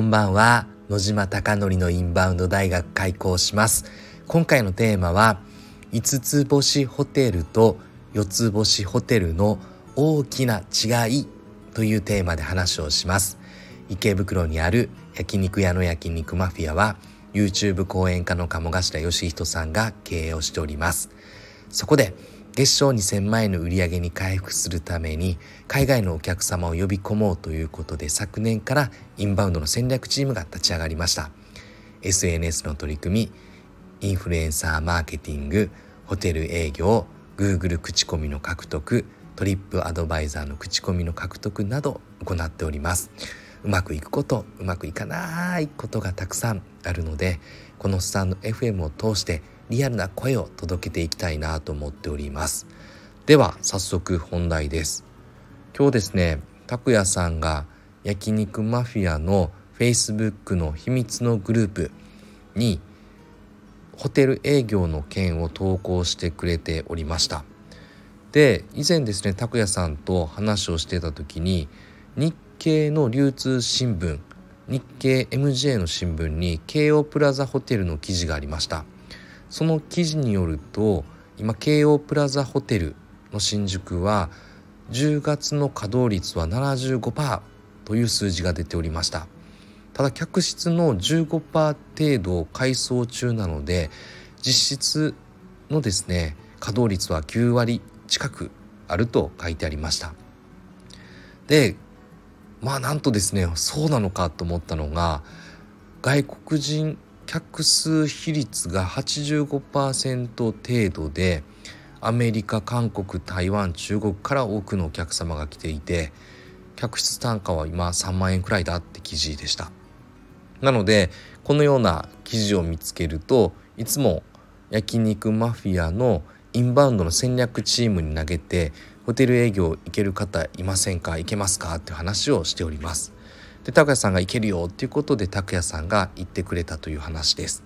こんばんは。野島貴則のインバウンド大学開校します。今回のテーマは5つ星ホテルと4つ星ホテルの大きな違いというテーマで話をします。池袋にある焼肉屋の焼肉マフィアは YouTube 講演家の鴨頭義人さんが経営をしております。そこで月賞2000万円の売り上げに回復するために海外のお客様を呼び込もうということで昨年からインバウンドの戦略チームが立ち上がりました。SNS の取り組みインフルエンサーマーケティングホテル営業 Google 口コミの獲得トリップアドバイザーの口コミの獲得など行っております。うまくいくことうまくいかないことがたくさんあるのでこのスタンド FM を通してリアルな声を届けていきたいなと思っております。では早速本題です。今日ですね拓也さんが焼肉マフィアの Facebook の秘密のグループにホテル営業の件を投稿してくれておりました。で以前ですね拓也さんと話をしてた時に日経の流通新聞日経 MJ の新聞に京王プラザホテルの記事がありました。その記事によると今京王プラザホテルの新宿は10月の稼働率は75%という数字が出ておりました。ただ客室の15%程度を改装中なので実質のですね稼働率は9割近くあると書いてありました。でまあなんとですねそうなのかと思ったのが外国人客数比率が85%程度でアメリカ韓国台湾中国から多くのお客様が来ていて客室単価は今3万円くらいだって記事でした。なのでこのような記事を見つけるといつも焼肉マフィアのインバウンドの戦略チームに投げてホテル営業行ける方いませんか？行けますか？っていう話をしております。で拓哉さんが行けるよっていうことで拓哉さんが言ってくれたという話です。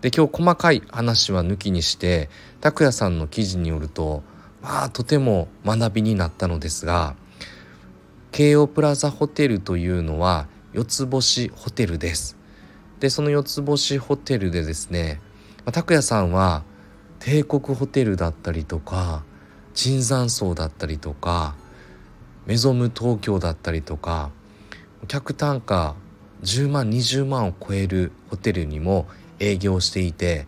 で今日細かい話は抜きにして拓哉さんの記事によるとまあとても学びになったのですが京王プラザホテルというのは四つ星ホテルです。でその四つ星ホテルでですね拓哉さんは帝国ホテルだったりとか椿山荘だったりとかメゾム東京だったりとか客単価10万20万を超えるホテルにも営業していて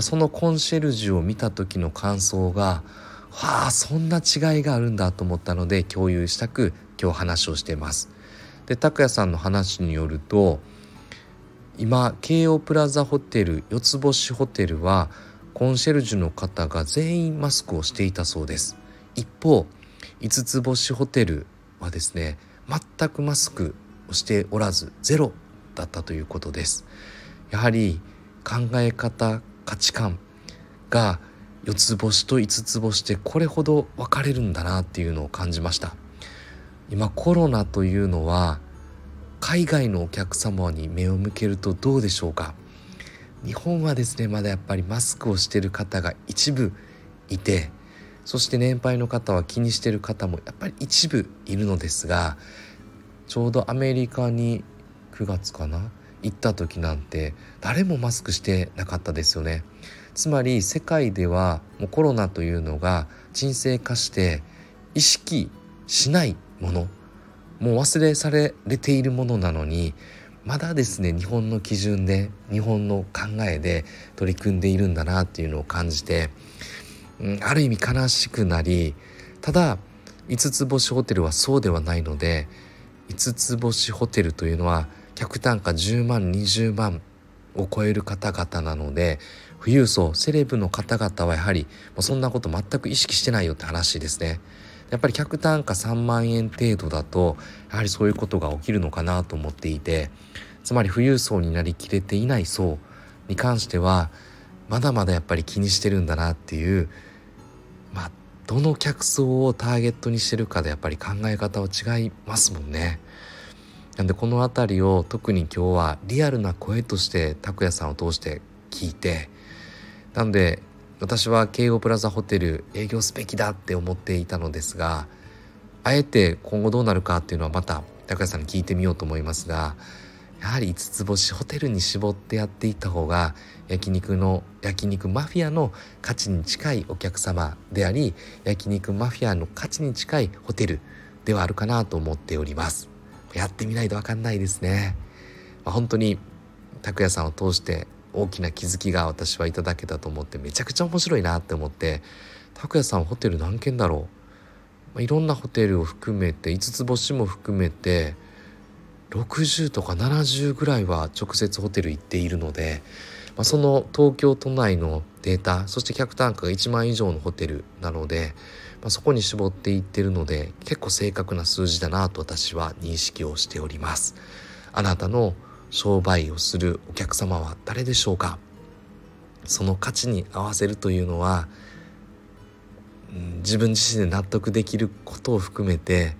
そのコンシェルジュを見た時の感想がはあそんな違いがあるんだと思ったので共有したく今日話をしています。で拓也さんの話によると今京王プラザホテル四つ星ホテルはコンシェルジュの方が全員マスクをしていたそうです。一方五つ星ホテルはですね全くマスクをしておらずゼロだったということです。やはり考え方価値観が四つ星と五つ星でこれほど分かれるんだなっていうのを感じました。今コロナというのは海外のお客様に目を向けるとどうでしょうか？日本はですねまだやっぱりマスクをしてる方が一部いてそして年配の方は気にしてる方もやっぱり一部いるのですがちょうどアメリカに9月かな行った時なんて誰もマスクしてなかったですよね。つまり世界ではもうコロナというのが沈静化して意識しないものもう忘れされているものなのにまだですね日本の基準で日本の考えで取り組んでいるんだなっていうのを感じて、うん、ある意味悲しくなりただ5つ星ホテルはそうではないので5つ星ホテルというのは客単価10万20万を超える方々なので富裕層セレブの方々はやはりそんなこと全く意識してないよって話ですね。やっぱり客単価3万円程度だとやはりそういうことが起きるのかなと思っていてつまり富裕層になりきれていない層に関してはまだまだやっぱり気にしてるんだなっていうまあどの客層をターゲットにしてるかでやっぱり考え方は違いますもんね。なんでこの辺りを特に今日はリアルな声として拓也さんを通して聞いてなんで私は京王プラザホテル営業すべきだって思っていたのですがあえて今後どうなるかっていうのはまた高橋さんに聞いてみようと思いますがやはり5つ星ホテルに絞ってやっていった方が焼肉の焼肉マフィアの価値に近いお客様であり焼肉マフィアの価値に近いホテルではあるかなと思っております。やってみないと分かんないですね、まあ、本当に拓也さんを通して大きな気づきが私はいただけたと思ってめちゃくちゃ面白いなって思って拓也さんホテル何軒だろう、まあ、いろんなホテルを含めて5つ星も含めて60とか70ぐらいは直接ホテル行っているので、まあ、その東京都内のデータそして客単価が1万以上のホテルなので、まあ、そこに絞っていってるので結構正確な数字だなと私は認識をしております。あなたの商売をするお客様は誰でしょうか？その価値に合わせるというのは、自分自身で納得できることを含めて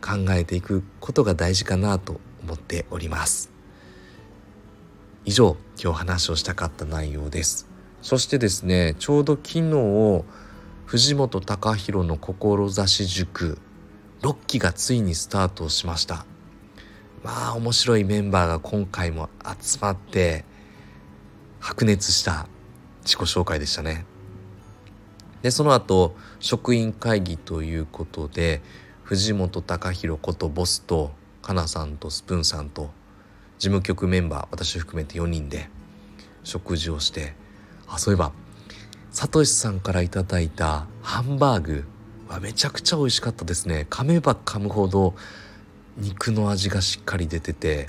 考えていくことが大事かなと思っております。以上今日話をしたかった内容です。そしてですねちょうど昨日藤本隆弘の志塾6期がついにスタートしました。まあ面白いメンバーが今回も集まって白熱した自己紹介でしたね。でその後職員会議ということで藤本隆弘ことボスとかなさんとスプーンさんと事務局メンバー私含めて4人で食事をしてあそういえばさとしさんから頂いたハンバーグはめちゃくちゃ美味しかったですね。噛めば噛むほど肉の味がしっかり出てて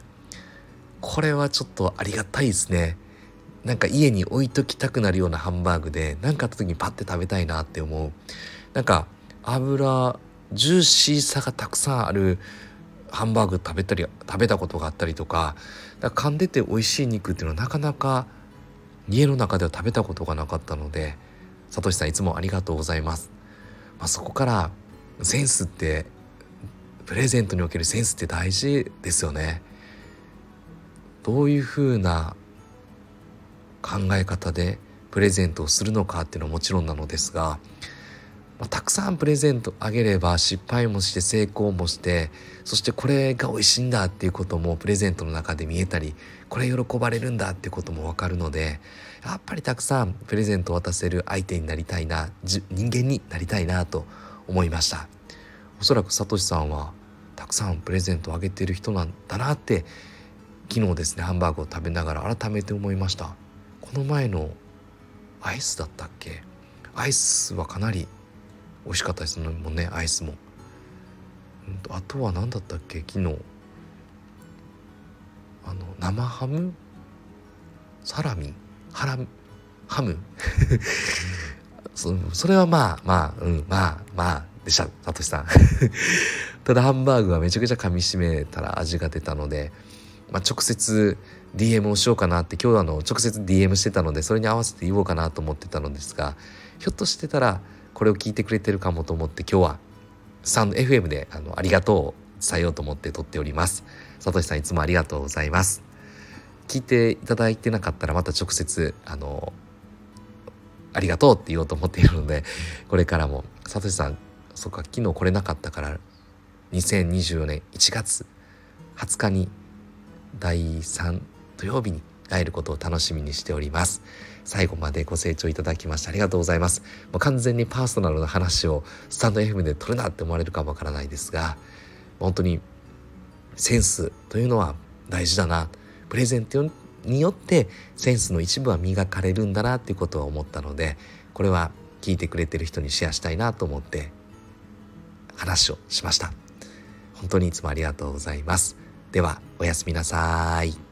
これはちょっとありがたいですね。なんか家に置いときたくなるようなハンバーグで何かあった時にパッて食べたいなって思う。なんか油ジューシーさがたくさんあるハンバーグ食べたり食べたことがあったりとかか噛んでて美味しい肉っていうのはなかなか家の中では食べたことがなかったのでさとしさんいつもありがとうございます、まあ、そこからセンスってプレゼントにおけるセンスって大事ですよね。どういうふうな考え方でプレゼントをするのかっていうのはもちろんなのですがまあ、たくさんプレゼントあげれば失敗もして成功もしてそしてこれが美味しいんだっていうこともプレゼントの中で見えたりこれ喜ばれるんだっていうことも分かるのでやっぱりたくさんプレゼントを渡せる相手になりたいな人間になりたいなと思いました。おそらくさとしさんはたくさんプレゼントをあげてる人なんだなって昨日ですねハンバーグを食べながら改めて思いました。この前のアイスだったっけ？アイスはかなり美味しかったですもんねアイスも、うん、あとは何だったっけ？昨日。あの生ハム？サラミ？ハラハムそ それはまあまあうんまあまあでしたサトシさん ただハンバーグはめちゃくちゃ噛みしめたら味が出たので、まあ、直接 DM をしようかなって今日あの直接 DM してたのでそれに合わせて言おうかなと思ってたのですがひょっとしてたらこれを聞いてくれてるかもと思って今日はスタンド FM であのありがとうを伝えようと思って撮っております。さとしさんいつもありがとうございます。聞いていただいてなかったらまた直接あのありがとうって言おうと思っているのでこれからもさとしさんそっか昨日来れなかったから2024年1月20日に第3土曜日に会えることを楽しみにしております。最後までご清聴いただきましてありがとうございます。もう完全にパーソナルな話をスタンド FM で撮るなって思われるかもわからないですが本当にセンスというのは大事だな。プレゼントによってセンスの一部は磨かれるんだなっていうことは思ったのでこれは聞いてくれてる人にシェアしたいなと思って話をしました。本当にいつもありがとうございます。ではおやすみなさい。